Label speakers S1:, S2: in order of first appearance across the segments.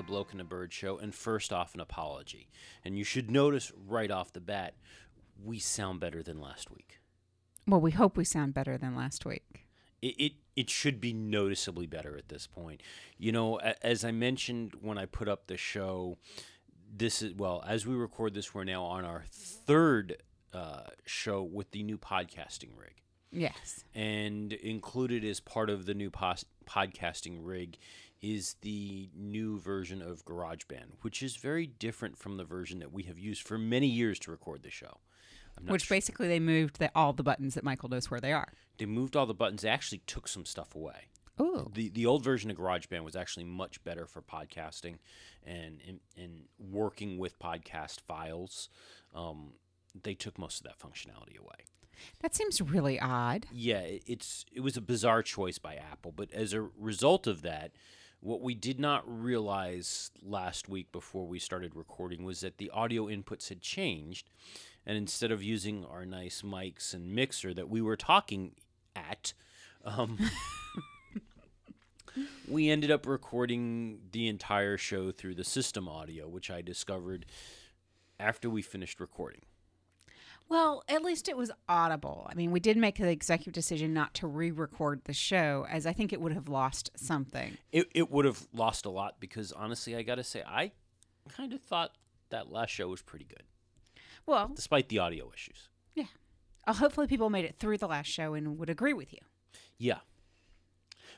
S1: the Bloke and the Bird show. And first off, an apology. And you should notice right off the bat, we sound better than last week.
S2: Well, we hope we sound better than last week.
S1: It, it, it should be noticeably better at this point. You know, as I mentioned when I put up the show, this is, well, as we record this, we're now on our third uh, show with the new podcasting rig.
S2: Yes.
S1: and included as part of the new pos- podcasting rig is the new version of GarageBand, which is very different from the version that we have used for many years to record the show.
S2: Which
S1: su-
S2: basically they moved the, all the buttons that Michael knows where they are.
S1: they moved all the buttons. They actually took some stuff away.
S2: Oh.
S1: The the old version of GarageBand was actually much better for podcasting and and, and working with podcast files. Um, they took most of that functionality away.
S2: That seems really odd.
S1: Yeah, it- it's it was a bizarre choice by Apple, but as a result of that, what we did not realize last week before we started recording was that the audio inputs had changed, and instead of using our nice mics and mixer that we were talking at, um, we ended up recording the entire show through the system audio, which I discovered after we finished recording.
S2: Well, at least it was audible. I mean, we did make the executive decision not to re record the show, as I think it would have lost something.
S1: It, it would have lost a lot because honestly, I got to say, I kind of thought that last show was pretty good,
S2: Well,
S1: despite the audio issues.
S2: yeah. Uh, hopefully, people made it through the last show and would agree with you.
S1: Yeah.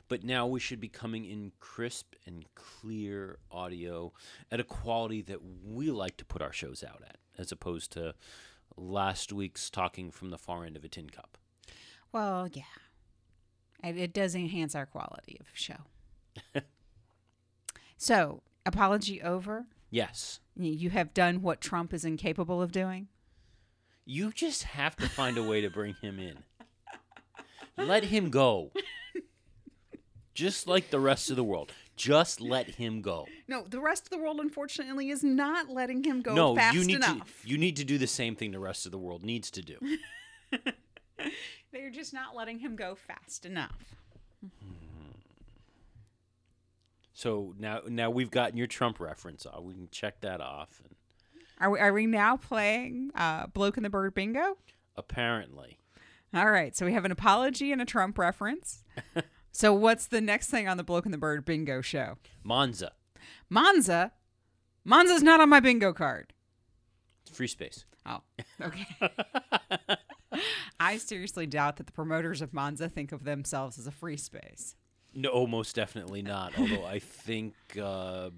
S1: But now we should be coming in crisp and clear audio at a quality that we like to put our shows out at, as opposed to last week's talking from the far end of a tin cup.
S2: Well, yeah. And it does enhance our quality of show. so, apology over.
S1: Yes.
S2: You have done what Trump is incapable of doing.
S1: You just have to find a way to bring him in. Let him go. Just like the rest of the world. Just let him go.
S2: No, the rest of the world, unfortunately, is not letting him go
S1: no,
S2: fast
S1: you need
S2: enough.
S1: to you need to do the same thing the rest of the world needs to do.
S2: They're just not letting him go fast enough.
S1: So now now we've gotten your Trump reference off. We can check that off. And
S2: Are we, are we now playing uh, Bloke and the Bird Bingo?
S1: apparently,
S2: All right, so we have an apology and a Trump reference. so, what's the next thing on the Bloke and the Bird Bingo show?
S1: Monza,
S2: Monza. Monza's not on my bingo card.
S1: It's free space.
S2: Oh, okay. I seriously doubt that the promoters of Monza think of themselves as a free space.
S1: No, most definitely not. Although I think uh,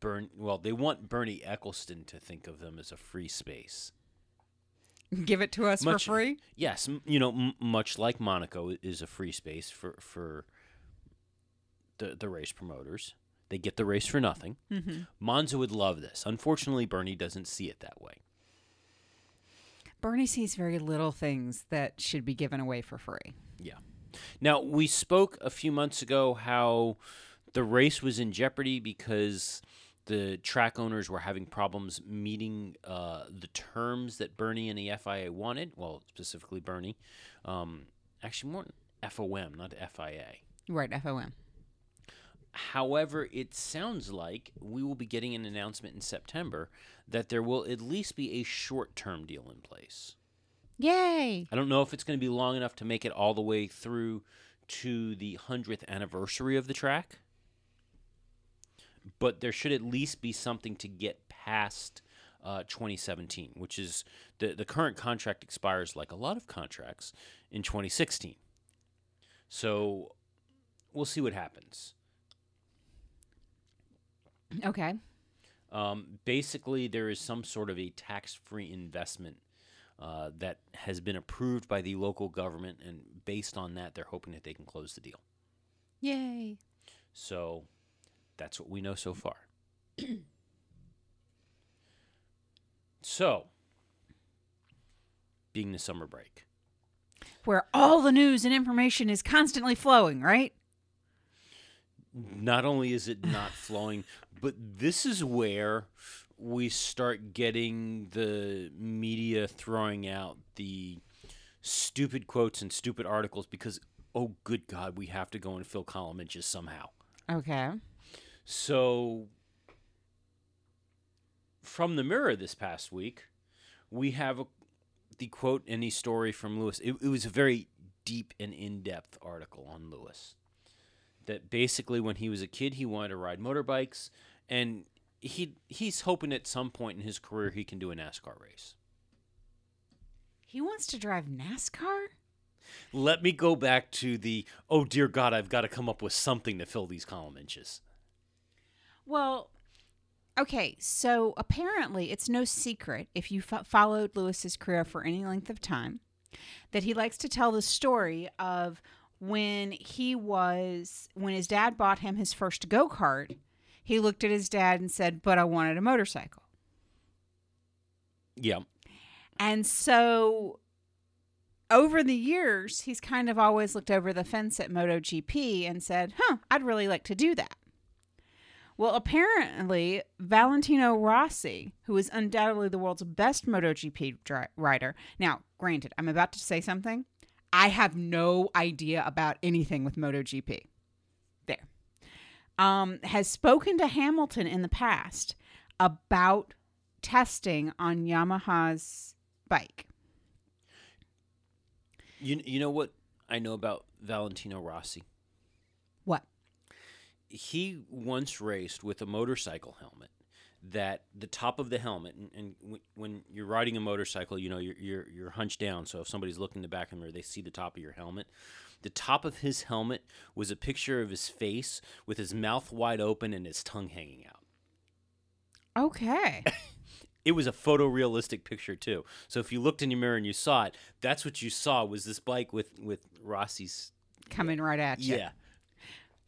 S1: Bern, well, they want Bernie Ecclestone to think of them as a free space.
S2: Give it to us
S1: Much-
S2: for free?
S1: Yes, you know, m- much like Monaco is a free space for for the the race promoters. They get the race for nothing.
S2: Mm-hmm.
S1: Monza would love this. Unfortunately, Bernie doesn't see it that way.
S2: Bernie sees very little things that should be given away for free.
S1: Yeah. Now, we spoke a few months ago how the race was in jeopardy because the track owners were having problems meeting uh, the terms that Bernie and the FIA wanted. Well, specifically Bernie. Um, actually, more FOM, not FIA.
S2: Right, FOM.
S1: However, it sounds like we will be getting an announcement in September that there will at least be a short term deal in place.
S2: Yay!
S1: I don't know if it's going to be long enough to make it all the way through to the 100th anniversary of the track, but there should at least be something to get past uh, 2017, which is the, the current contract expires like a lot of contracts in 2016. So we'll see what happens.
S2: Okay.
S1: Um, basically, there is some sort of a tax free investment uh, that has been approved by the local government, and based on that, they're hoping that they can close the deal.
S2: Yay.
S1: So that's what we know so far. so, being the summer break,
S2: Where all the news and information is constantly flowing, right?
S1: Not only is it not flowing, but this is where we start getting the media throwing out the stupid quotes and stupid articles because, oh, good God, we have to go and fill column inches somehow.
S2: Okay.
S1: So from the Mirror this past week, we have a, the quote any story from Lewis. It, it was a very deep and in depth article on Lewis. That basically, when he was a kid, he wanted to ride motorbikes, and he he's hoping at some point in his career he can do a NASCAR race.
S2: He wants to drive NASCAR?
S1: Let me go back to the oh dear God, I've got to come up with something to fill these column inches.
S2: Well, okay, so apparently it's no secret if you fo- followed Lewis's career for any length of time that he likes to tell the story of when he was when his dad bought him his first go-kart, he looked at his dad and said, "But I wanted a motorcycle."
S1: Yeah.
S2: And so over the years, he's kind of always looked over the fence at MotoGP and said, huh, I'd really like to do that. Well, apparently, Valentino Rossi, who is undoubtedly the world's best MotoGP dri- rider. Now, granted, I'm about to say something. I have no idea about anything with MotoGP. There. Um, has spoken to Hamilton in the past about testing on Yamaha's bike.
S1: You you know what I know about Valentino Rossi?
S2: What?
S1: He once raced with a motorcycle helmet that the top of the helmet and, and w- when you're riding a motorcycle, you know you're, you're you're hunched down. So if somebody's looking in the back of the mirror, they see the top of your helmet. The top of his helmet was a picture of his face with his mouth wide open and his tongue hanging out.
S2: Okay.
S1: It was a photorealistic picture too. So if you looked in your mirror and you saw it, that's what you saw was this bike with with Rossi's.
S2: Coming right at you.
S1: Yeah.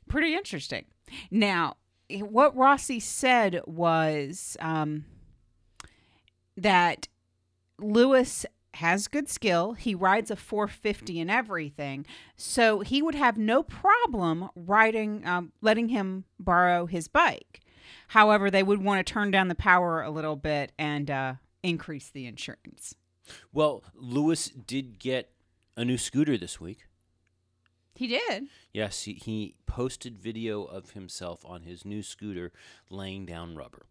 S2: Pretty interesting. Now, what Rossi said was um, that Lewis has good skill. He rides a 450 and everything. So he would have no problem riding, um, letting him borrow his bike. However, they would want to turn down the power a little bit and uh, increase the insurance.
S1: Well, Lewis did get a new scooter this week.
S2: He did.
S1: Yes, he, he posted video of himself on his new scooter laying down rubber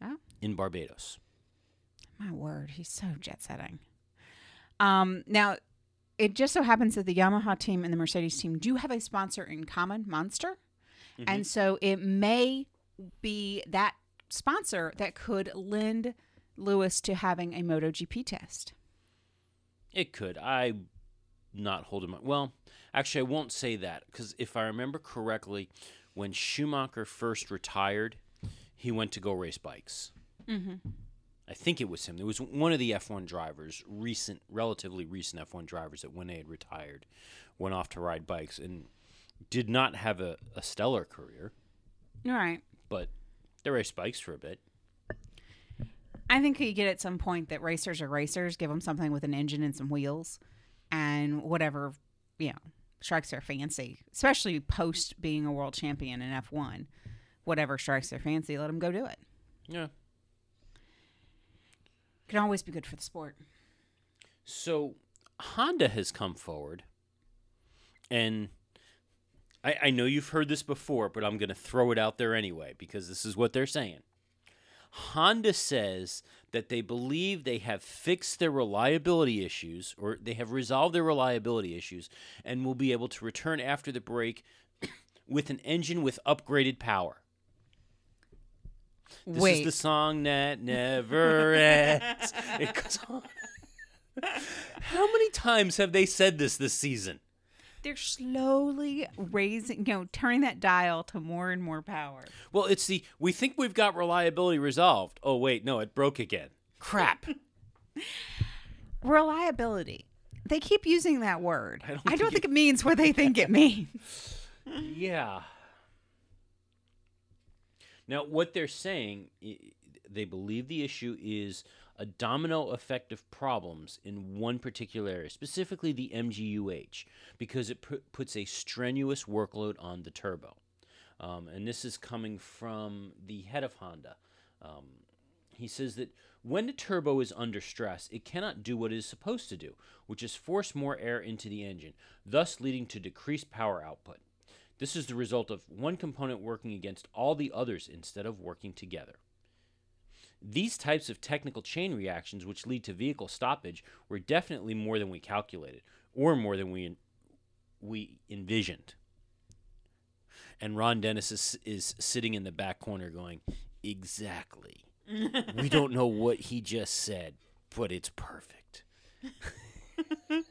S2: Oh.
S1: in Barbados.
S2: My word, he's so jet setting. Um, now, it just so happens that the Yamaha team and the Mercedes team do have a sponsor in common, Monster. And so it may be that sponsor that could lend Lewis to having a MotoGP test.
S1: It could. I not hold him. up. Well, actually, I won't say that because if I remember correctly, when Schumacher first retired, he went to go race bikes.
S2: Mm-hmm.
S1: I think it was him. There was one of the F1 drivers, recent, relatively recent F1 drivers that when they had retired, went off to ride bikes and did not have a, a stellar career,
S2: All right.
S1: but they raced bikes for a bit.
S2: I think you get at some point that racers are racers. Give them something with an engine and some wheels, and whatever you know strikes their fancy. Especially post being a world champion in F one, whatever strikes their fancy, let them go do it.
S1: Yeah.
S2: Can always be good for the sport.
S1: So Honda has come forward, and I, I know you've heard this before, but I'm going to throw it out there anyway because this is what they're saying. Honda says that they believe they have fixed their reliability issues or they have resolved their reliability issues and will be able to return after the break with an engine with upgraded power. This
S2: Wait,
S1: is the song that never ends. It goes on. How many times have they said this this season?
S2: They're slowly raising, you know, turning that dial to more and more power.
S1: Well, it's the we think we've got reliability resolved. Oh wait, no, it broke again. Crap.
S2: Reliability. They keep using that word.
S1: I
S2: I
S1: don't
S2: don't,
S1: think
S2: think it means what they think it means.
S1: yeah. Now, what they're saying, they believe the issue is a domino effect of problems in one particular area, specifically the MGUH, because it pu- puts a strenuous workload on the turbo. Um, and this is coming from the head of Honda. Um, he says that when the turbo is under stress, it cannot do what it is supposed to do, which is force more air into the engine, thus leading to decreased power output. This is the result of one component working against all the others instead of working together. These types of technical chain reactions, which lead to vehicle stoppage, were definitely more than we calculated, or more than we we envisioned. And Ron Dennis is, is sitting in the back corner going, Exactly. we don't know what he just said, but it's perfect.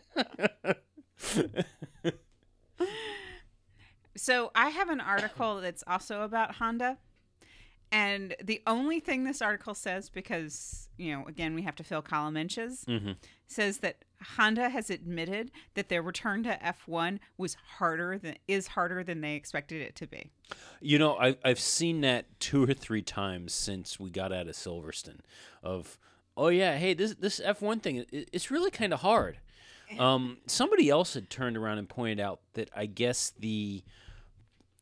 S2: So I have an article that's also about Honda. And the only thing this article says, because, you know, again, we have to fill column inches,
S1: Mm-hmm.
S2: says that Honda has admitted that their return to F1 was harder than is harder than they expected it to be.
S1: You know, I, I've seen that two or three times since we got out of Silverstone. Of, oh yeah, hey, this this F one thing, it, it's really kind of hard. Um, somebody else had turned around and pointed out that I guess the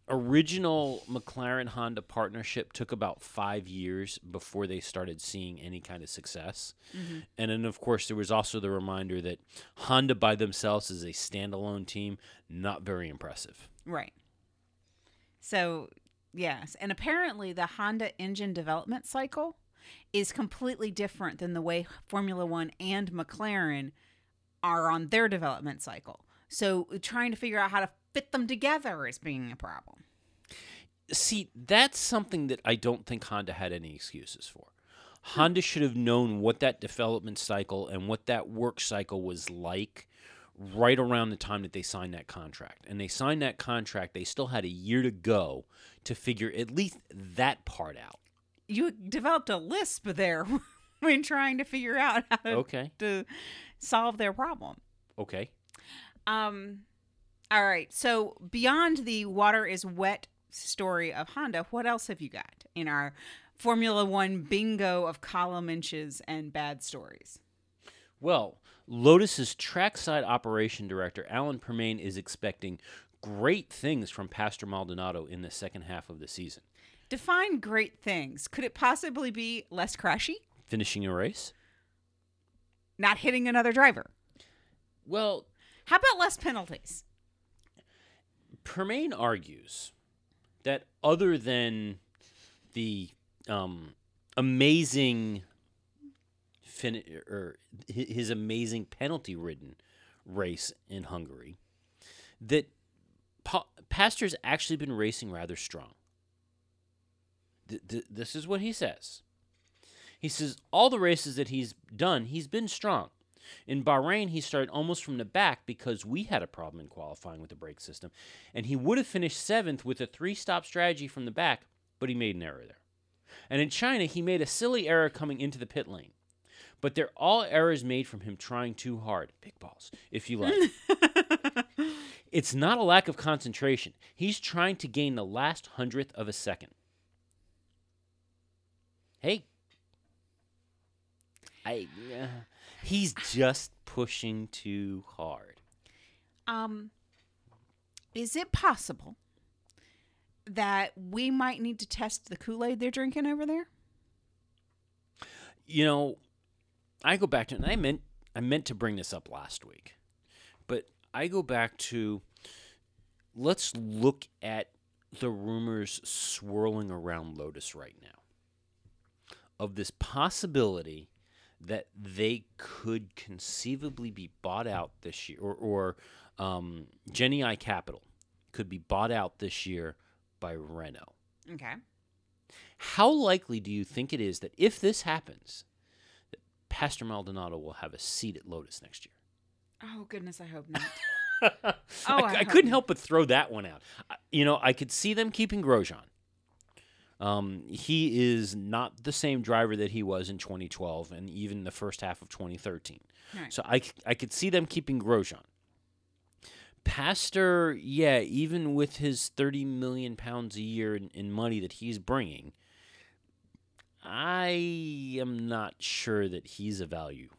S1: original McLaren Honda partnership took about five years before they started seeing any kind of success. Mm-hmm. And then, of course, there was also the reminder that Honda by themselves is a standalone team, not very impressive.
S2: Right. So, yes. And apparently, the Honda engine development cycle is completely different than the way Formula One and McLaren are on their development cycle. So, trying to figure out how to fit them together is being a problem.
S1: See, that's something that I don't think Honda had any excuses for. Honda should have known what that development cycle and what that work cycle was like right around the time that they signed that contract. And they signed that contract, they still had a year to go to figure at least that part out.
S2: You developed a lisp there when trying to figure out how
S1: Okay.
S2: to solve their problem.
S1: Okay.
S2: Um, all right. So beyond the water is wet story of Honda, what else have you got in our Formula One bingo of column inches and bad stories?
S1: Well, Lotus's trackside operation director, Alan Permane, is expecting great things from Pastor Maldonado in the second half of the season.
S2: Define great things. Could it possibly be less crashy?
S1: Finishing a race?
S2: Not hitting another driver?
S1: Well,
S2: How about less penalties?
S1: Permane argues that other than the um, amazing fin- or his amazing penalty-ridden race in Hungary, that pa- Pastor's actually been racing rather strong. Th- th- this is what he says. He says all the races that he's done, he's been strong. In Bahrain, he started almost from the back because we had a problem in qualifying with the brake system, and he would have finished seventh with a three-stop strategy from the back, but he made an error there. And in China, he made a silly error coming into the pit lane. But they're all errors made from him trying too hard. Big balls, if you like. it's not a lack of concentration. He's trying to gain the last hundredth of a second. Hey. I uh, he's just pushing too hard.
S2: Um, is it possible that we might need to test the Kool Aid they're drinking over there?
S1: You know, I go back to and I meant I meant to bring this up last week. But I go back to let's look at the rumors swirling around Lotus right now of this possibility that they could conceivably be bought out this year, or, or um, Genii Capital could be bought out this year by Renault.
S2: Okay.
S1: How likely do you think it is that if this happens, that Pastor Maldonado will have a seat at Lotus next year?
S2: Oh, goodness, I hope not.
S1: I,
S2: I
S1: I
S2: hope
S1: couldn't
S2: not.
S1: help but throw that one out. You know, I could see them keeping Grosjean. Um, he is not the same driver that he was in 2012 and even the first half of 2013.
S2: Right.
S1: So I could see them keeping Grosjean. Pastor, yeah, even with his 30 million pounds a year in, in money that he's bringing, I am not sure that he's a value.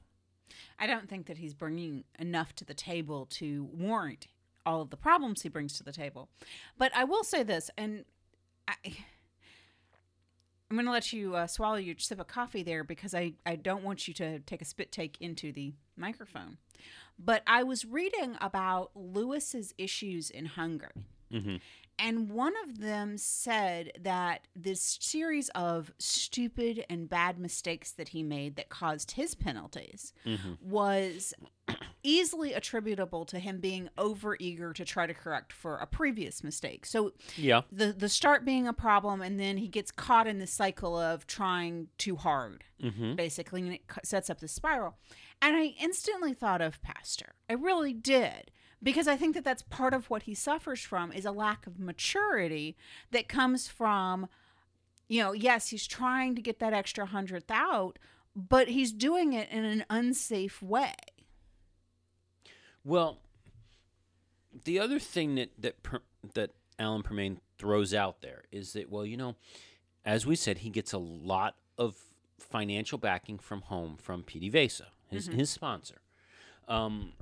S2: I don't think that he's bringing enough to the table to warrant all of the problems he brings to the table. But I will say this, and I, I'm going to let you uh, swallow your sip of coffee there because I, I don't want you to take a spit take into the microphone. But I was reading about Lewis's issues in Hungary.
S1: Mhm.
S2: And one of them said that this series of stupid and bad mistakes that he made that caused his penalties was easily attributable to him being overeager to try to correct for a previous mistake. So
S1: Yeah.
S2: the the start being a problem and then he gets caught in the cycle of trying too hard
S1: Mm-hmm.
S2: basically and it sets up the spiral and i instantly thought of pastor i really did because i think that that's part of what he suffers from is a lack of maturity that comes from you know yes he's trying to get that extra hundredth out but he's doing it in an unsafe way.
S1: Well, the other thing that that per, that Alan Permane throws out there is that well, you know, as we said, he gets a lot of financial backing from home from PDVSA, his his sponsor, um,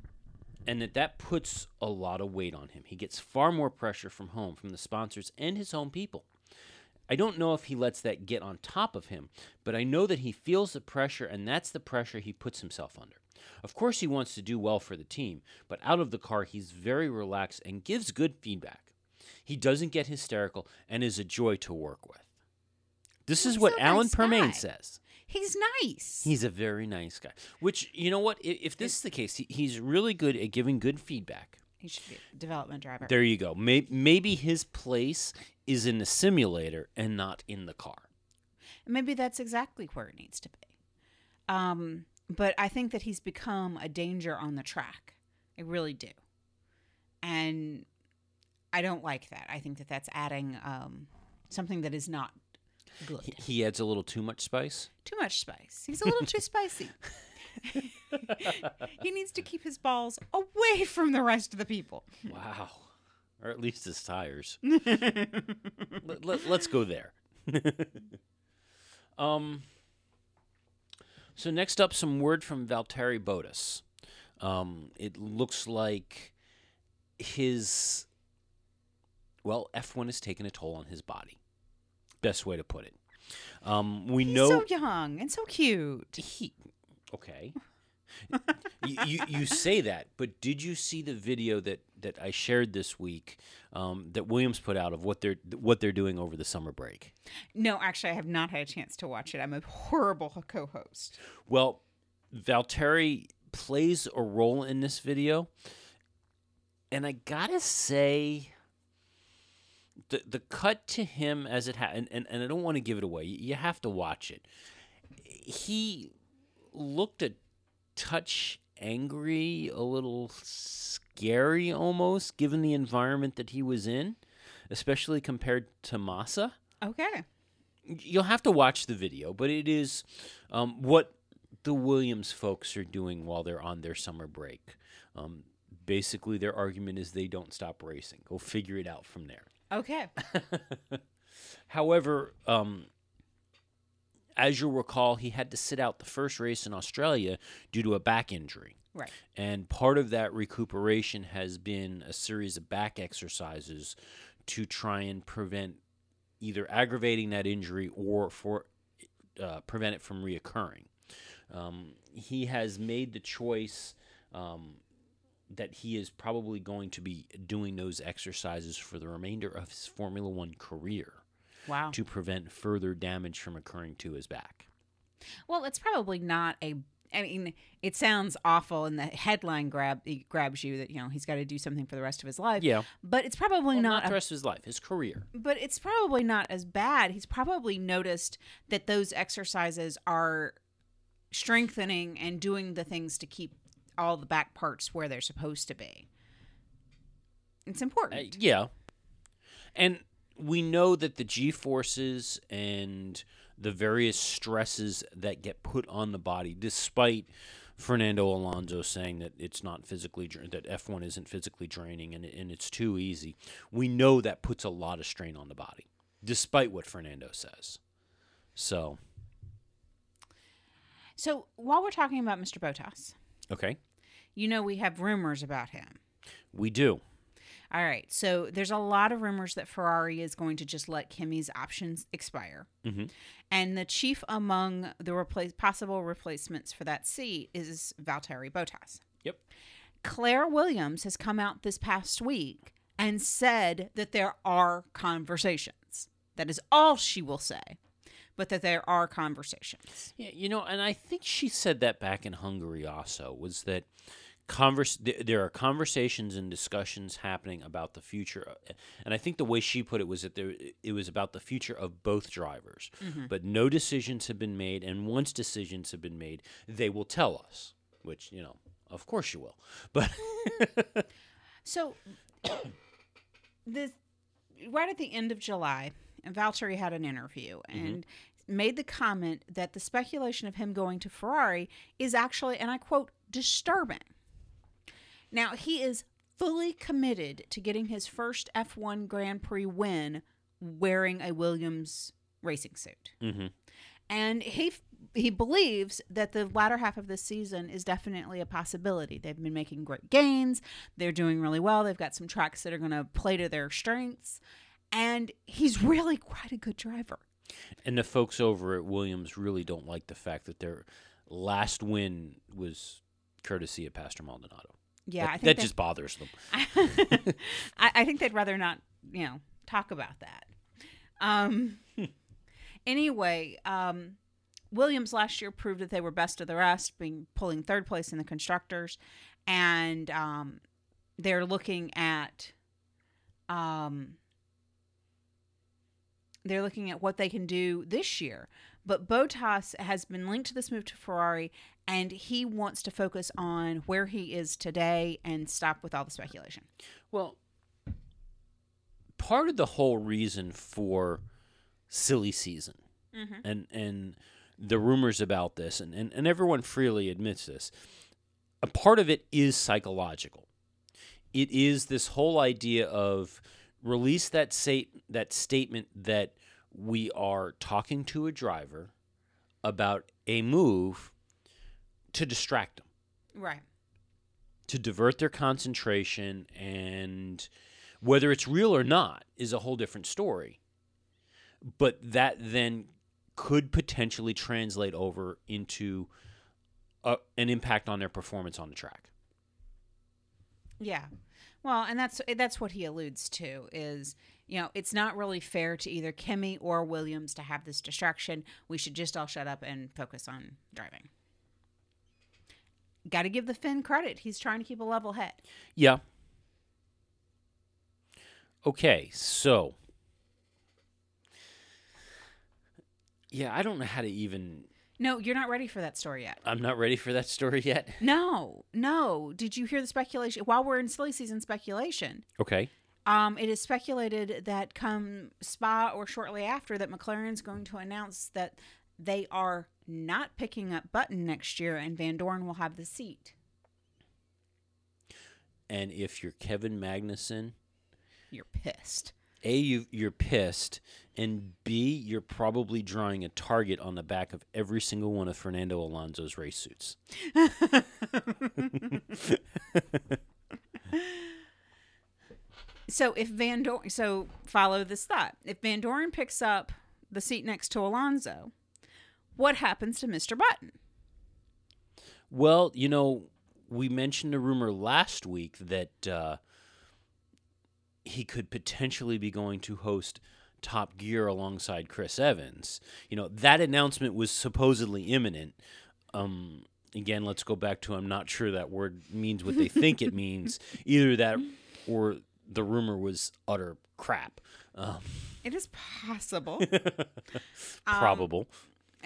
S1: and that that puts a lot of weight on him. He gets far more pressure from home, from the sponsors and his own people. I don't know if he lets that get on top of him, but I know that he feels the pressure, and that's the pressure he puts himself under. Of course, he wants to do well for the team, but out of the car, he's very relaxed and gives good feedback. He doesn't get hysterical and is a joy to work with. This is what Alan
S2: nice Permane
S1: says.
S2: He's nice
S1: He's a very nice guy. Which, you know what? i- If this is the case, he, he's really good at giving good feedback.
S2: he should be a development driver
S1: There you go. May- Maybe his place is in the simulator and not in the car.
S2: Maybe that's exactly where it needs to be. Um, but I think that he's become a danger on the track. I really do. And I don't like that. I think that that's adding um, something that is not good.
S1: He, he adds a little too much spice.
S2: Too much spice. He's a little too spicy. he needs to keep his balls away from the rest of the people.
S1: Wow. Or at least his tires. let, let, us go there. um. So next up, some word from Valtteri Bottas. Um, it looks like his well, F1 has taken a toll on his body. Best way to put it. Um, we
S2: He's
S1: know
S2: so young and so cute.
S1: he okay. you, you you say that, but did you see the video that that I shared this week um, that Williams put out of what they're what they're doing over the summer break?
S2: No, actually, I have not had a chance to watch it. I'm a horrible co-host.
S1: Well, Valtteri plays a role in this video, and I gotta say, the the cut to him as it ha- and, and, I don't want to give it away. You, you have to watch it. He looked a touch angry, a little scary almost, given the environment that he was in, especially compared to Massa
S2: Okay.
S1: you'll have to watch the video, but it is um, what the Williams folks are doing while they're on their summer break. Um, basically, their argument is they don't stop racing. Go figure it out from there.
S2: Okay.
S1: However, um, as you'll recall, he had to sit out the first race in Australia due to a back injury.
S2: Right.
S1: And part of that recuperation has been a series of back exercises to try and prevent either aggravating that injury or for uh, prevent it from reoccurring. Um, he has made the choice um, that he is probably going to be doing those exercises for the remainder of his Formula One career
S2: Wow.
S1: to prevent further damage from occurring to his back.
S2: Well, it's probably not a. I mean, it sounds awful, and the headline grab grabs you that you know he's got to do something for the rest of his life.
S1: Yeah.
S2: But it's probably
S1: Well,
S2: not.
S1: not the rest of his life, his career.
S2: but it's probably not as bad. He's probably noticed that those exercises are strengthening and doing the things to keep all the back parts where they're supposed to be. It's
S1: Uh,
S2: important.
S1: yeah. And we know that the G forces and the various stresses that get put on the body, despite Fernando Alonso saying that it's not physically that F1 isn't physically draining and, and it's too easy. We know that puts a lot of strain on the body, despite what Fernando says. So,
S2: So while we're talking about Mr. Bottas,
S1: okay,
S2: you know we have rumors about him.
S1: we do.
S2: All right. So there's a lot of rumors that Ferrari is going to just let Kimi's options expire.
S1: Mhm.
S2: And the chief among the replace, possible replacements for that seat is Valtteri Bottas.
S1: Yep.
S2: Claire Williams has come out this past week and said that there are conversations. That is all she will say, but that there are conversations.
S1: Yeah, you know, and I think she said that back in Hungary also was that converse th- there are conversations and discussions happening about the future and I think the way she put it was that there it was about the future of both drivers. Mm-hmm. But no decisions have been made and once decisions have been made, they will tell us, which, you know, of course you will. But
S2: So, this right at the end of July, Valtteri had an interview and made the comment that the speculation of him going to Ferrari is actually, and I quote, disturbing. Now he is fully committed to getting his first F1 Grand Prix win wearing a Williams racing suit.
S1: Mhm.
S2: And he he believes that the latter half of this season is definitely a possibility. They've been making great gains. They're doing really well. They've got some tracks that are going to play to their strengths. And he's really quite a good driver.
S1: and the folks over at Williams really don't like the fact that their last win was courtesy of Pastor Maldonado.
S2: Yeah,
S1: that,
S2: I think
S1: that just bothers them.
S2: I, I think they'd rather not, you know, talk about that. Um, anyway, um, Williams last year proved that they were best of the rest, being pulling third place in the constructors, and um, they're looking at, um, they're looking at what they can do this year. But Bottas has been linked to this move to Ferrari, and he wants to focus on where he is today and stop with all the speculation.
S1: Well, part of the whole reason for silly season mm-hmm. and and the rumors about this and, and, and everyone freely admits this a part of it is psychological it is this whole idea of release that say, that statement that we are talking to a driver about a move to distract them
S2: Right.
S1: to divert their concentration and whether it's real or not is a whole different story but that then could potentially translate over into a, an impact on their performance on the track
S2: Yeah. Well, and that's eh, that's what he alludes to is, you know, it's not really fair to either Kimi or Williams to have this distraction. We should just all shut up and focus on driving. Got to give the Finn credit. He's trying to keep a level head.
S1: yeah okay so yeah i don't know how to even
S2: No, you're not ready for that story yet.
S1: i'm not ready for that story yet
S2: No, no. Did you hear the speculation? While we're in silly season speculation,
S1: okay
S2: um, it is speculated that come Spa or shortly after that McLaren's going to announce that they are not picking up Button next year and Vandoorne will have the seat.
S1: and if you're kevin magnussen
S2: You're pissed.
S1: A, you, you're pissed, and B, you're probably drawing a target on the back of every single one of Fernando Alonso's race suits.
S2: So if Vandoorne, so follow this thought. If Vandoorne picks up the seat next to Alonso, what happens to Mr. Button?
S1: Well, you know, we mentioned a rumor last week that uh, he could potentially be going to host Top Gear alongside Chris Evans. You know, that announcement was supposedly imminent. Um, again, let's go back to I'm not sure that word means what they think it means. Either that or the rumor was utter crap. Um,
S2: It is possible.
S1: probable.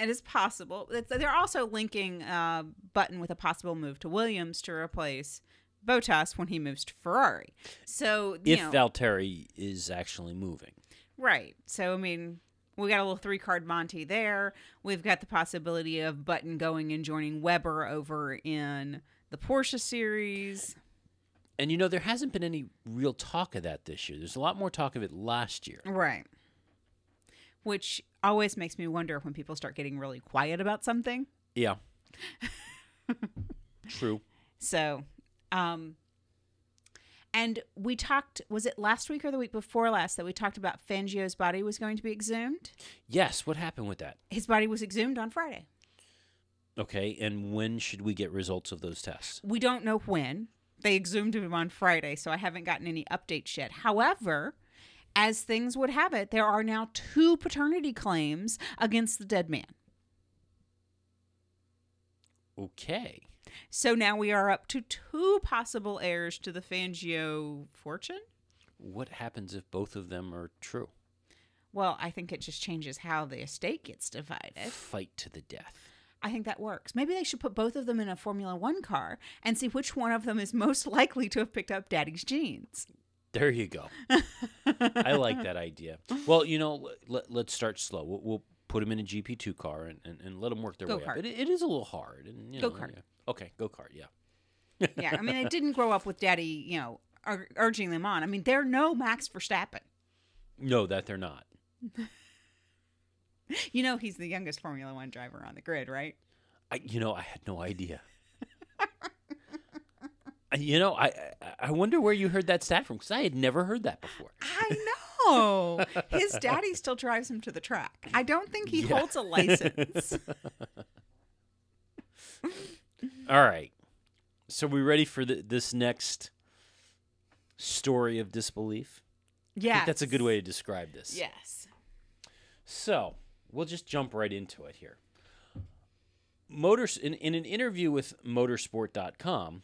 S2: It is possible. It's, they're also linking uh, Button with a possible move to Williams to replace Bottas when he moves to Ferrari. So you
S1: if
S2: know,
S1: Valtteri is actually moving.
S2: Right. So I mean, we got a little three card Monty there. We've got the possibility of Button going and joining Webber over in the Porsche series.
S1: And you know, there hasn't been any real talk of that this year. There's a lot more talk of it last year.
S2: Right. Which always makes me wonder when people start getting really quiet about something.
S1: Yeah. True.
S2: So, um, and we talked, was it last week or the week before last that we talked about Fangio's body was going to be exhumed?
S1: Yes. What happened with that?
S2: His body was exhumed on Friday.
S1: Okay. And when should we get results of those tests?
S2: We don't know when. They exhumed him on Friday, so I haven't gotten any updates yet. However, as things would have it, there are now two paternity claims against the dead man.
S1: Okay.
S2: So now we are up to two possible heirs to the Fangio fortune.
S1: What happens if both of them are true?
S2: Well, I think it just changes how the estate gets divided.
S1: Fight to the death.
S2: I think that works. Maybe they should put both of them in a Formula One car and see which one of them is most likely to have picked up daddy's genes.
S1: There you go. I like that idea. Well, you know, let, let's start slow. We'll, we'll put them in a GP2 car and, and, and let them work their way
S2: Go-kart.
S1: up. It, it is a little hard. And, you know,
S2: Go-kart.
S1: yeah. Okay, go kart, yeah.
S2: Yeah, I mean, they didn't grow up with daddy, you know, ur- urging them on. I mean, they're no Max Verstappen.
S1: No, that they're not.
S2: You know, he's the youngest Formula One driver on the grid, right?
S1: I, you know, I had no idea. You know, I I- I wonder where you heard that stat from because I had never heard that before.
S2: I know. His daddy still drives him to the track. I don't think he
S1: Yeah.
S2: holds a license.
S1: All right, so we ready for the, this next story of disbelief? I
S2: Yeah.
S1: think that's a good way to describe this.
S2: Yes.
S1: So we'll just jump right into it here. Motors in, in an interview with motorsport.com,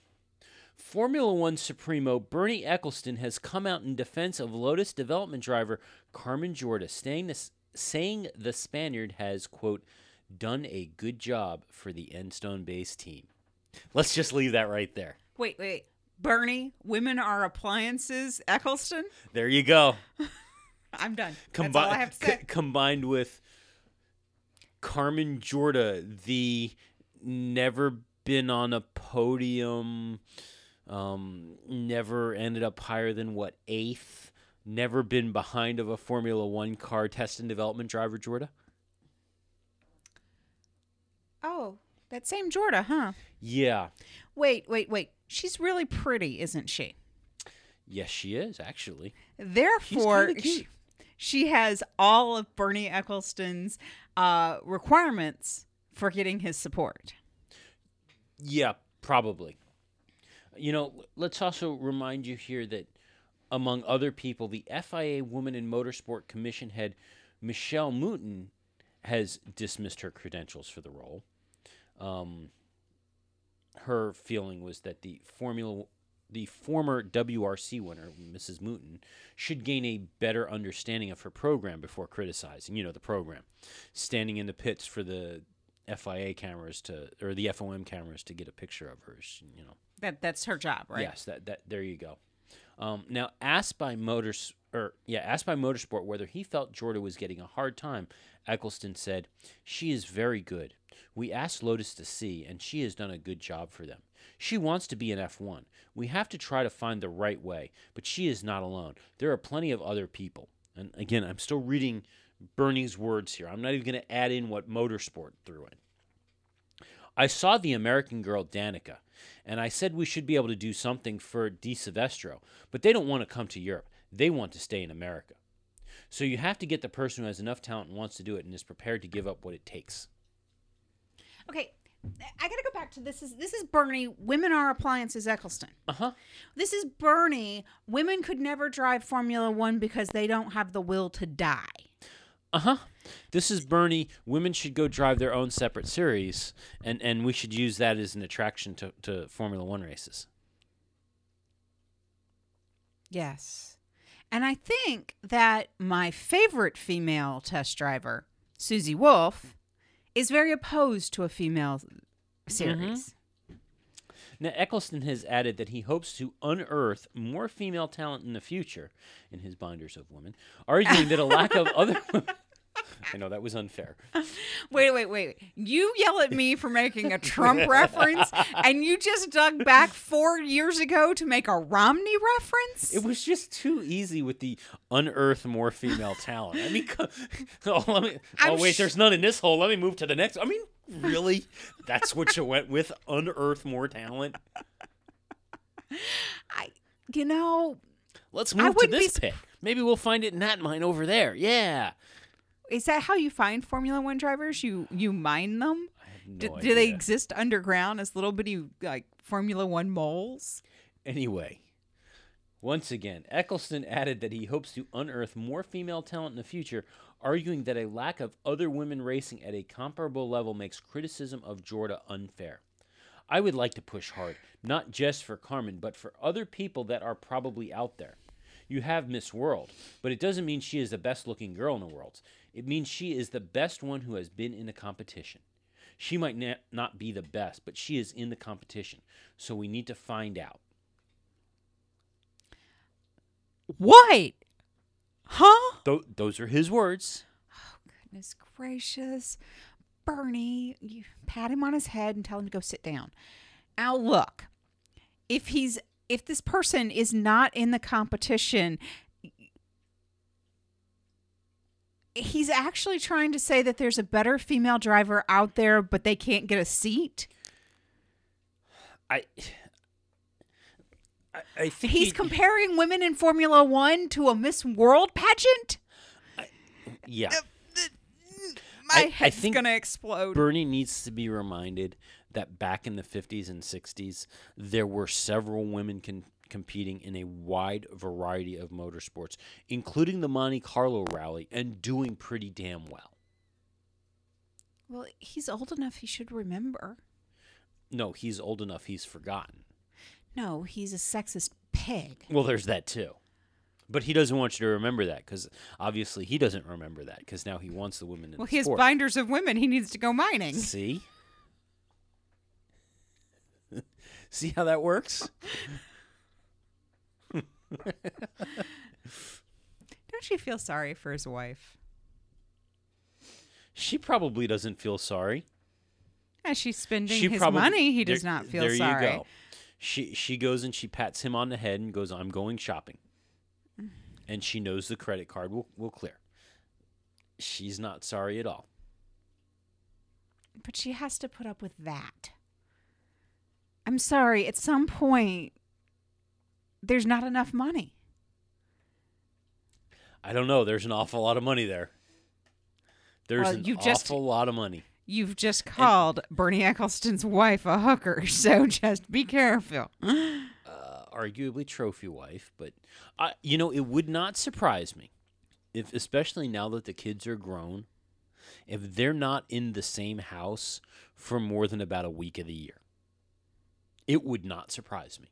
S1: Formula One Supremo Bernie Ecclestone has come out in defense of Lotus development driver Carmen Jorda, saying, this, saying the Spaniard has, quote, done a good job for the Enstone based team. Let's just leave that right there.
S2: Wait, wait. Bernie, women are appliances, Ecclestone?
S1: There you go.
S2: I'm done.
S1: Combi-
S2: That's all I have to say.
S1: c- combined with Carmen Jorda, the never been on a podium, um, never ended up higher than what eighth, never been behind of a Formula One car test and development driver, Jorda.
S2: Oh, that same Jorda, huh?
S1: Yeah,
S2: Wait, wait, wait. She's really pretty, isn't she?
S1: yes, she is actually.
S2: Therefore, she, she has all of Bernie Ecclestone's uh, requirements for getting his support.
S1: Yeah, probably. You know, let's also remind you here that, among other people, the FIA Woman in Motorsport Commission head Michelle Mouton has dismissed her credentials for the role. Um, her feeling was that the Formula, the former WRC winner, Mrs. Mouton, should gain a better understanding of her program before criticizing. You know, the program, standing in the pits for the FIA cameras to or the FOM cameras to get a picture of her. You know,
S2: That that's her job, right?
S1: yes, that that there you go. Um, now, asked by Motors or yeah, asked by Motorsport whether he felt Jordan was getting a hard time, Ecclestone said, "She is very good. We asked Lotus to see, and she has done a good job for them. She wants to be an F1. We have to try to find the right way, but she is not alone. There are plenty of other people." And again, I'm still reading Bernie's words here. I'm not even going to add in what Motorsport threw in. I saw the American girl Danica, and I said we should be able to do something for de Silvestro, but they don't want to come to Europe. They want to stay in America. So you have to get the person who has enough talent and wants to do it and is prepared to give up what it takes.
S2: Okay, I got to go back to this. Is this is Bernie? Women are appliances, Ecclestone.
S1: Uh huh.
S2: This is Bernie. Women could never drive Formula One because they don't have the will to die.
S1: Uh huh. This is Bernie. Women should go drive their own separate series, and, and we should use that as an attraction to, to Formula One races.
S2: Yes. And I think that my favorite female test driver, Susie Wolff, is very opposed to a female series. Mm-hmm.
S1: Now, Ecclestone has added that he hopes to unearth more female talent in the future in his binders of women, arguing that a lack of other. I know that was unfair.
S2: Wait, wait, wait. You yell at me for making a Trump reference, and you just dug back four years ago to make a Romney reference?
S1: It was just too easy with the unearth more female talent. I mean, oh, let me, oh wait,
S2: sh-
S1: there's none in this hole. Let me move to the next. I mean, really? That's what you went with? Unearth more talent?
S2: I, you know,
S1: Let's move to
S2: be
S1: this
S2: sp-
S1: pit. Maybe we'll find it in that mine over there. Yeah.
S2: Is that how you find Formula One drivers? You you mine them?
S1: I have
S2: Do,
S1: no
S2: do they exist underground as little bitty like Formula One moles?
S1: Anyway, once again, Ecclestone added that he hopes to unearth more female talent in the future, arguing that a lack of other women racing at a comparable level makes criticism of Jorda unfair. I would like to push hard, not just for Carmen, but for other people that are probably out there. You have Miss World, but it doesn't mean she is the best looking girl in the world. It means she is the best one who has been in the competition. She might na- not be the best, but she is in the competition. So we need to find out.
S2: What? Huh?
S1: Th- those are his words.
S2: Oh, goodness gracious. Bernie, you pat him on his head and tell him to go sit down. Now look, if he's if this person is not in the competition, he's actually trying to say that there's a better female driver out there, but they can't get a seat.
S1: I. I, I think
S2: He's
S1: he-
S2: comparing women in Formula One to a Miss World pageant.
S1: yeah.
S2: Uh, my
S1: I- I
S2: head's
S1: think
S2: gonna explode.
S1: Bernie needs to be reminded that back in the 50s and 60s, there were several women con- competing in a wide variety of motorsports, including the Monte Carlo rally, and doing pretty damn well.
S2: well, he's old enough; he should remember.
S1: No, he's old enough, he's forgotten.
S2: No, he's a sexist pig.
S1: Well, there's that too. But he doesn't want you to remember that because obviously he doesn't remember that because now he wants the women in
S2: Well,
S1: the
S2: he has
S1: sport.
S2: binders of women. He needs to go mining.
S1: See? See how that works?
S2: Don't you feel sorry for his wife?
S1: She probably doesn't feel sorry.
S2: As she's spending
S1: she
S2: his money, he
S1: there-
S2: does not feel
S1: there
S2: sorry.
S1: you go. She she goes and she pats him on the head and goes, "I'm going shopping," mm. and she knows the credit card will will clear. She's not sorry at all.
S2: But she has to put up with that. I'm sorry. At some point, there's not enough money.
S1: I don't know. There's an awful lot of money there. There's
S2: Well,
S1: an awful
S2: just-
S1: lot of money.
S2: You've just called Bernie Ecclestone's wife a hooker, so just be careful.
S1: uh, arguably trophy wife, but I, you know, it would not surprise me if, especially now that the kids are grown, if they're not in the same house for more than about a week of the year. It would not surprise me.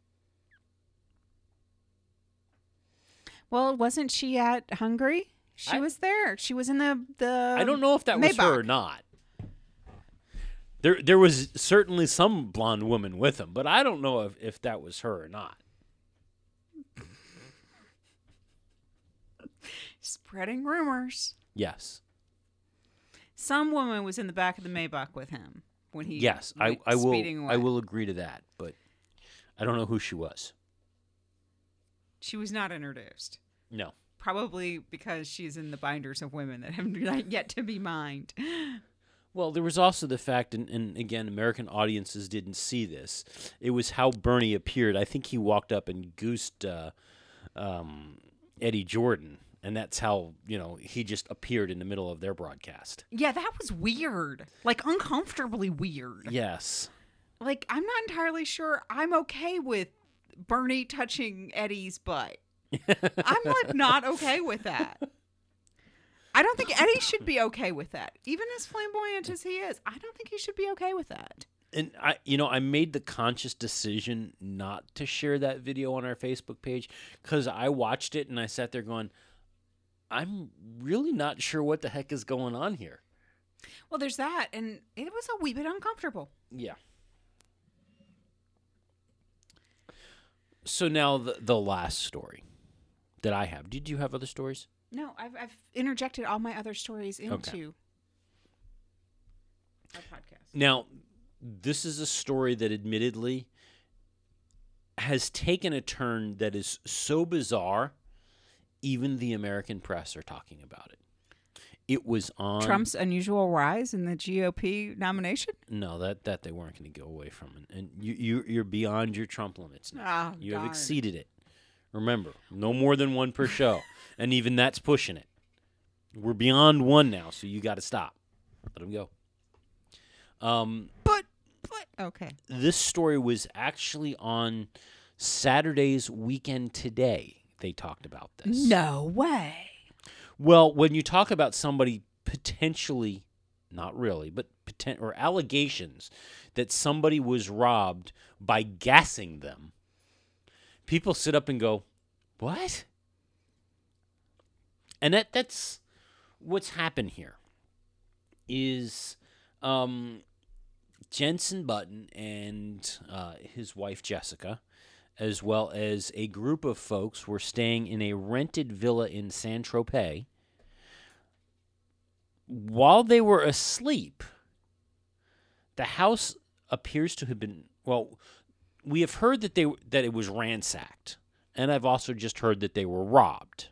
S2: Well, wasn't she at Hungary? She
S1: I-
S2: was there. She was in the the.
S1: I don't know if that was her or not. There, there was certainly some blonde woman with him, but I don't know if, if that was her or not.
S2: Spreading rumors.
S1: Yes,
S2: Some woman was in the back of the Maybach with him when he.
S1: yes, I, I will,
S2: speeding
S1: I will agree to that, but I don't know who she was.
S2: She was not introduced.
S1: No.
S2: Probably because she's in the binders of women that have not yet to be mined.
S1: Well, there was also the fact, and, and again, American audiences didn't see this. It was how Bernie appeared. I think he walked up and goosed uh, um, Eddie Jordan, and that's how you know he just appeared in the middle of their broadcast.
S2: Yeah, that was weird. Like uncomfortably weird.
S1: Yes,
S2: Like I'm not entirely sure I'm okay with Bernie touching Eddie's butt. I'm like not okay with that. I don't think Eddie should be okay with that. Even as flamboyant as he is, I don't think he should be okay with that.
S1: and I, you know, I made the conscious decision not to share that video on our Facebook page because I watched it and I sat there going, I'm really not sure what the heck is going on here.
S2: Well, there's that, and it was a wee bit uncomfortable.
S1: Yeah. So now the the last story that I have. Did you have other stories?
S2: No, I've, I've interjected all my other stories into our podcast.
S1: Now, this is a story that admittedly has taken a turn that is so bizarre, even the American press are talking about it. It was on
S2: Trump's unusual rise in the GOP nomination.
S1: No, that that they weren't going to go away from, and you you you're beyond your Trump limits now.
S2: Ah,
S1: you have exceeded it. Remember, no more than one per show, and even that's pushing it. We're beyond one now, so you got to stop. Let him go. Um,
S2: But but okay.
S1: this story was actually on Saturday's weekend today, they talked about this.
S2: No way.
S1: Well, when you talk about somebody potentially, not really, but poten- or allegations that somebody was robbed by gassing them, people sit up and go, "What?" And that that's what's happened here. Is um, Jenson Button and uh, his wife Jessica, as well as a group of folks, were staying in a rented villa in Saint-Tropez. While they were asleep, the house appears to have been well. We have heard that they that it was ransacked, and I've also just heard that they were robbed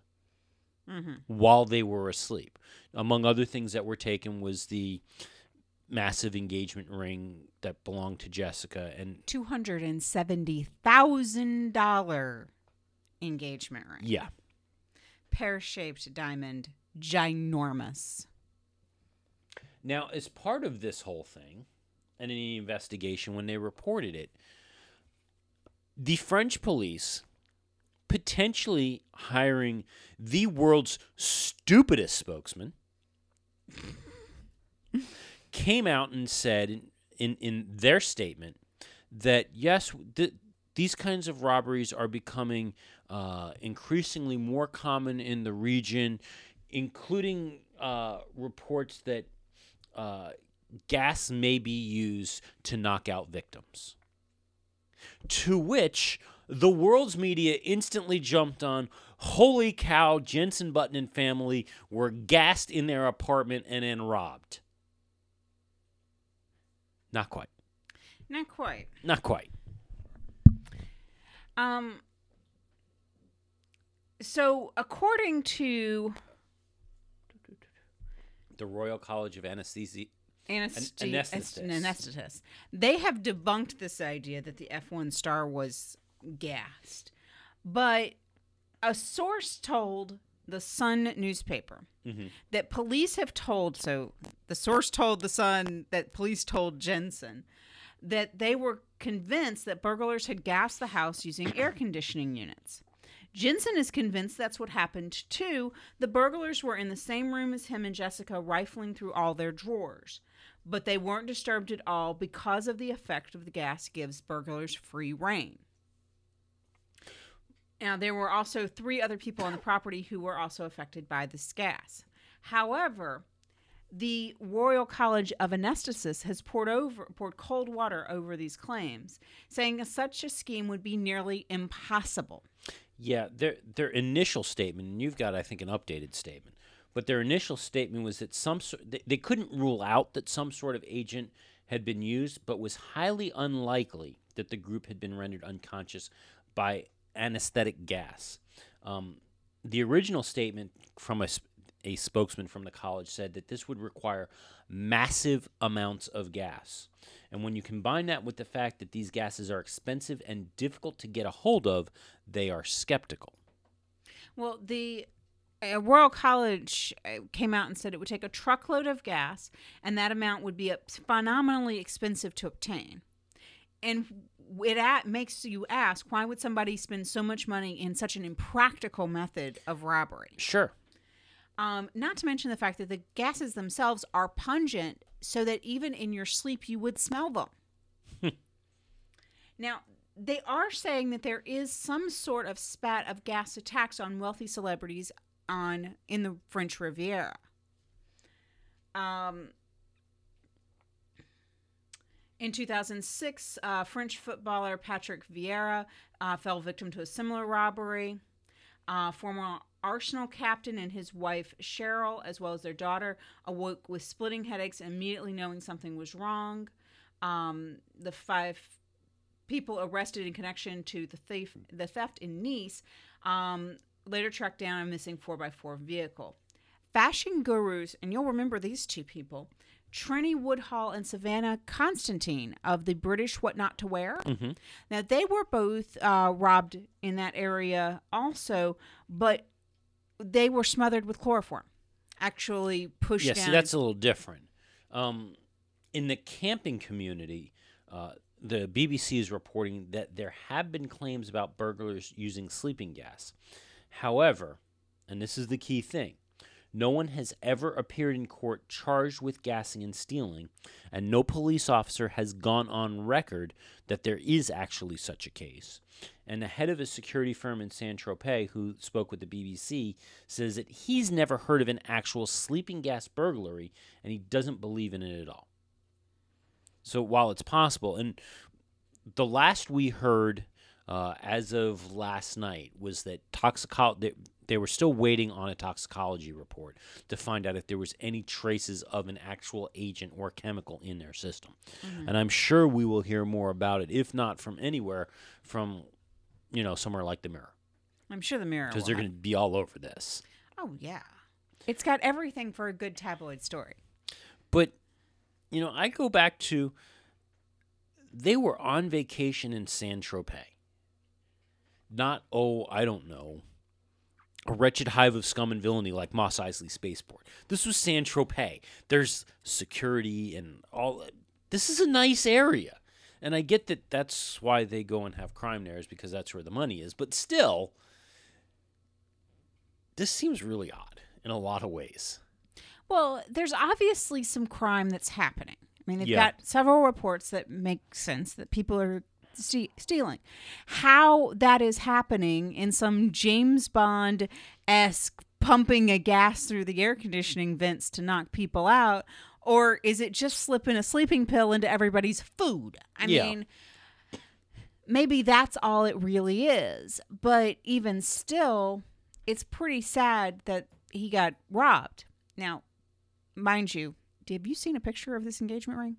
S2: Mm-hmm.
S1: while they were asleep. Among other things that were taken was the massive engagement ring that belonged to Jessica and
S2: Two hundred and seventy thousand dollar engagement ring.
S1: yeah.
S2: Pear shaped diamond, ginormous.
S1: Now, as part of this whole thing and in the investigation when they reported it, the French police potentially hiring the world's stupidest spokesman came out and said in, in, in their statement that yes, th- these kinds of robberies are becoming uh, increasingly more common in the region, including uh, reports that uh, gas may be used to knock out victims. To which the world's media instantly jumped on. Holy cow, Jenson Button and family were gassed in their apartment and then robbed. Not quite.
S2: Not quite.
S1: Not quite.
S2: Um. So, according to
S1: The Royal College of Anesthesi-
S2: anesthe-
S1: anesthetists.
S2: anesthetists, they have debunked this idea that the F1 star was gassed. But a source told the Sun newspaper
S1: Mhm.
S2: that police have told, so the source told the Sun that police told Jenson that they were convinced that burglars had gassed the house using air conditioning units. Jenson is convinced that's what happened too. The burglars were in the same room as him and Jessica, rifling through all their drawers. But they weren't disturbed at all because of the effect of the gas gives burglars free reign. Now, there were also three other people on the property who were also affected by this gas. However, the Royal College of Anesthetists has poured over poured cold water over these claims, saying such a scheme would be nearly impossible.
S1: Yeah, their their initial statement, and you've got, I think, an updated statement, but their initial statement was that some sor- they, they couldn't rule out that some sort of agent had been used, but was highly unlikely that the group had been rendered unconscious by anesthetic gas. Um, the original statement from a, a spokesman from the college said that this would require massive amounts of gas. And when you combine that with the fact that these gases are expensive and difficult to get a hold of, they are skeptical.
S2: Well, the uh, Royal College uh, came out and said it would take a truckload of gas, and that amount would be phenomenally expensive to obtain. And it at, makes you ask why would somebody spend so much money in such an impractical method of robbery?
S1: Sure.
S2: Um, not to mention the fact that the gases themselves are pungent, so that even in your sleep you would smell them. now, they are saying that there is some sort of spat of gas attacks on wealthy celebrities on in the French Riviera. Um, in 2006, uh, French footballer Patrick Vieira uh, fell victim to a similar robbery. Uh, former Arsenal captain and his wife Cheryl, as well as their daughter, awoke with splitting headaches and immediately knowing something was wrong. Um, the five people arrested in connection to the thief, the theft in Nice, um, later tracked down a missing 4x4 vehicle. Fashion gurus, and you'll remember these two people, Trinny Woodall and Susannah Constantine of the British What Not to Wear.
S1: Mhm.
S2: Now, they were both uh, robbed in that area also, but they were smothered with chloroform, actually pushed
S1: Yeah,
S2: down.
S1: see, that's a little different. Um, in the camping community, uh, the BBC is reporting that there have been claims about burglars using sleeping gas. However, and this is the key thing, no one has ever appeared in court charged with gassing and stealing, and no police officer has gone on record that there is actually such a case. And the head of a security firm in Saint-Tropez, who spoke with the BBC, says that he's never heard of an actual sleeping gas burglary and he doesn't believe in it at all. So while it's possible, and the last we heard uh, as of last night was that toxicology they, were still waiting on a toxicology report to find out if there was any traces of an actual agent or chemical in their system. Mm-hmm. And I'm sure we will hear more about it, if not from anywhere, from you know somewhere like the Mirror,
S2: I'm sure the mirror.
S1: because they're going to be all over this.
S2: Oh yeah, it's got everything for a good tabloid story.
S1: But you know, I go back to they were on vacation in Saint-Tropez. Not oh, I don't know, a wretched hive of scum and villainy like Mos Eisley Spaceport. This was Saint-Tropez. There's security and all. This is a nice area, and I get that that's why they go and have crime there is because that's where the money is. But still, this seems really odd in a lot of ways.
S2: Well, there's obviously some crime that's happening. I mean, they've
S1: Yeah.
S2: got several reports that make sense that people are ste- stealing. How that is happening in some James Bond esque pumping a gas through the air conditioning vents to knock people out, or is it just slipping a sleeping pill into everybody's food? I
S1: Yeah.
S2: mean, maybe that's all it really is. But even still, it's pretty sad that he got robbed. Now, mind you, have you seen a picture of this engagement ring?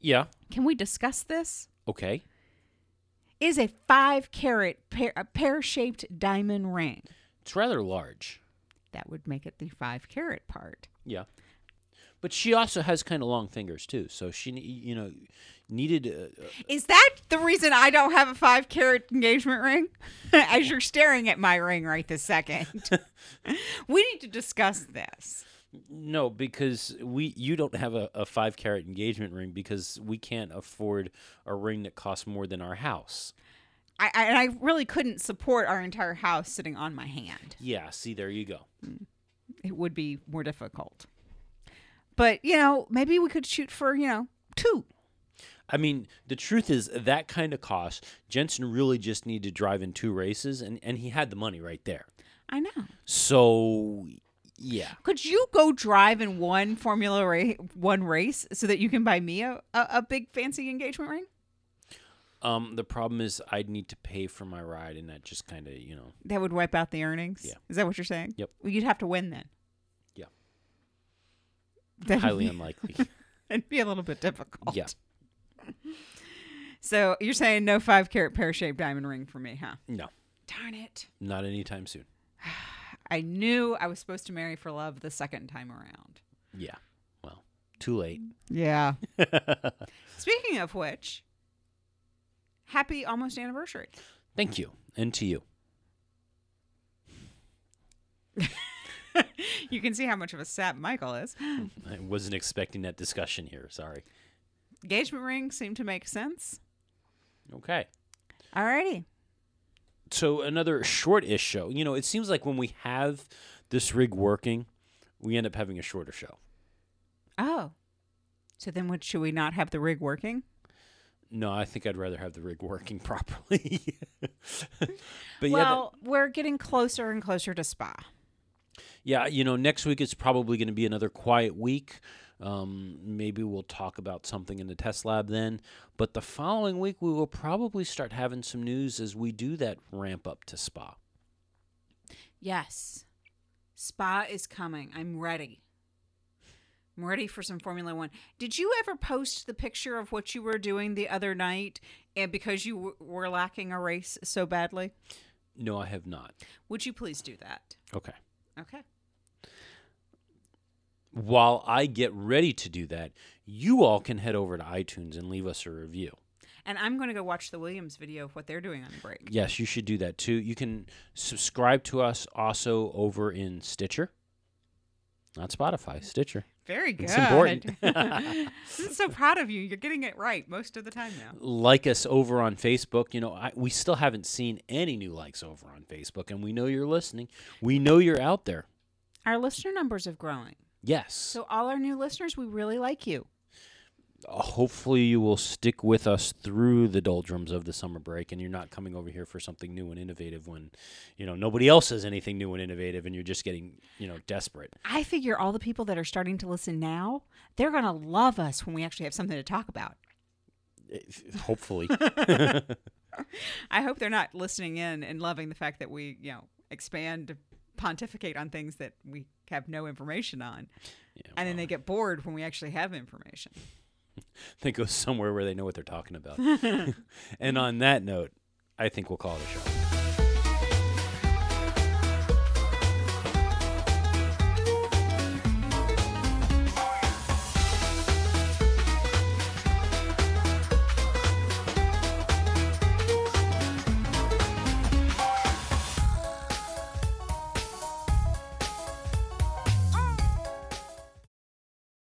S1: Yeah.
S2: Can we discuss this?
S1: Okay.
S2: Is a five carat pear shaped diamond ring.
S1: It's rather large.
S2: That would make it the five carat part.
S1: Yeah. But she also has kind of long fingers too, so she you know needed uh, uh,
S2: Is that the reason I don't have a five carat engagement ring? As you're staring at my ring right this second. we need to discuss this.
S1: No because we you don't have a, a five carat engagement ring because we can't afford a ring that costs more than our house.
S2: I, I, and I really couldn't support our entire house sitting on my hand.
S1: Yeah, see there you go.
S2: It would be more difficult. But, you know, maybe we could shoot for, you know, two.
S1: I mean, the truth is that kind of cost, Jenson really just needed to drive in two races and and he had the money right there.
S2: I know.
S1: So yeah.
S2: Could you go drive in one Formula ra- One race so that you can buy me a, a, a big fancy engagement ring?
S1: Um the problem is I'd need to pay for my ride and that just kind of, you know.
S2: That would wipe out the earnings.
S1: Yeah.
S2: Is that what you're saying?
S1: Yep.
S2: Well, you'd have to win then.
S1: Yeah.
S2: That'd
S1: Highly
S2: be,
S1: unlikely.
S2: It'd be a little bit difficult.
S1: Yeah.
S2: So you're saying no five carat pear shaped diamond ring for me, huh?
S1: No,
S2: Darn it.
S1: not anytime soon.
S2: I knew I was supposed to marry for love the second time around.
S1: Yeah. Well, too late.
S2: Yeah. Speaking of which, happy almost anniversary.
S1: Thank you. And to you.
S2: You can see how much of a sap Michael is.
S1: I wasn't expecting that discussion here. Sorry.
S2: Engagement ring seemed to make sense.
S1: Okay.
S2: Alrighty.
S1: So another short-ish show. You know, it seems like when we have this rig working, we end up having a shorter show.
S2: Oh. So then what should we not have the rig working?
S1: No, I think I'd rather have the rig working properly. but yeah,
S2: well, we're getting closer and closer to Spa.
S1: yeah, you know, next week is probably going to be another quiet week. Um, maybe we'll talk about something in the test lab then. But the following week, we will probably start having some news as we do that ramp up to Spa.
S2: Yes. Spa is coming. I'm ready. I'm ready for some Formula One. Did you ever post the picture of what you were doing the other night and because you w- were lacking a race so badly?
S1: No, I have not.
S2: Would you please do that?
S1: Okay.
S2: Okay.
S1: While I get ready to do that, you all can head over to iTunes and leave us a review.
S2: And I'm going to go watch the Williams video of what they're doing on the break.
S1: Yes, you should do that too. You can subscribe to us also over in Stitcher. Not Spotify, Stitcher.
S2: Very good.
S1: It's important.
S2: I'm so proud of you. You're getting it right most of the time now.
S1: like us over on Facebook. You know, I, we still haven't seen any new likes over on Facebook, and we know you're listening. We know you're out there.
S2: Our listener numbers are growing.
S1: Yes.
S2: So all our new listeners, we really like you.
S1: Hopefully, you will stick with us through the doldrums of the summer break, and you're not coming over here for something new and innovative when, you know, nobody else has anything new and innovative, and you're just getting, you know, desperate.
S2: I figure all the people that are starting to listen now, they're going to love us when we actually have something to talk about.
S1: Hopefully.
S2: I hope they're not listening in and loving the fact that we, you know, expand, pontificate on things that we have no information on.
S1: Yeah,
S2: And then they get bored when we actually have information.
S1: they go somewhere where they know what they're talking about. and on that note, I think we'll call it a show.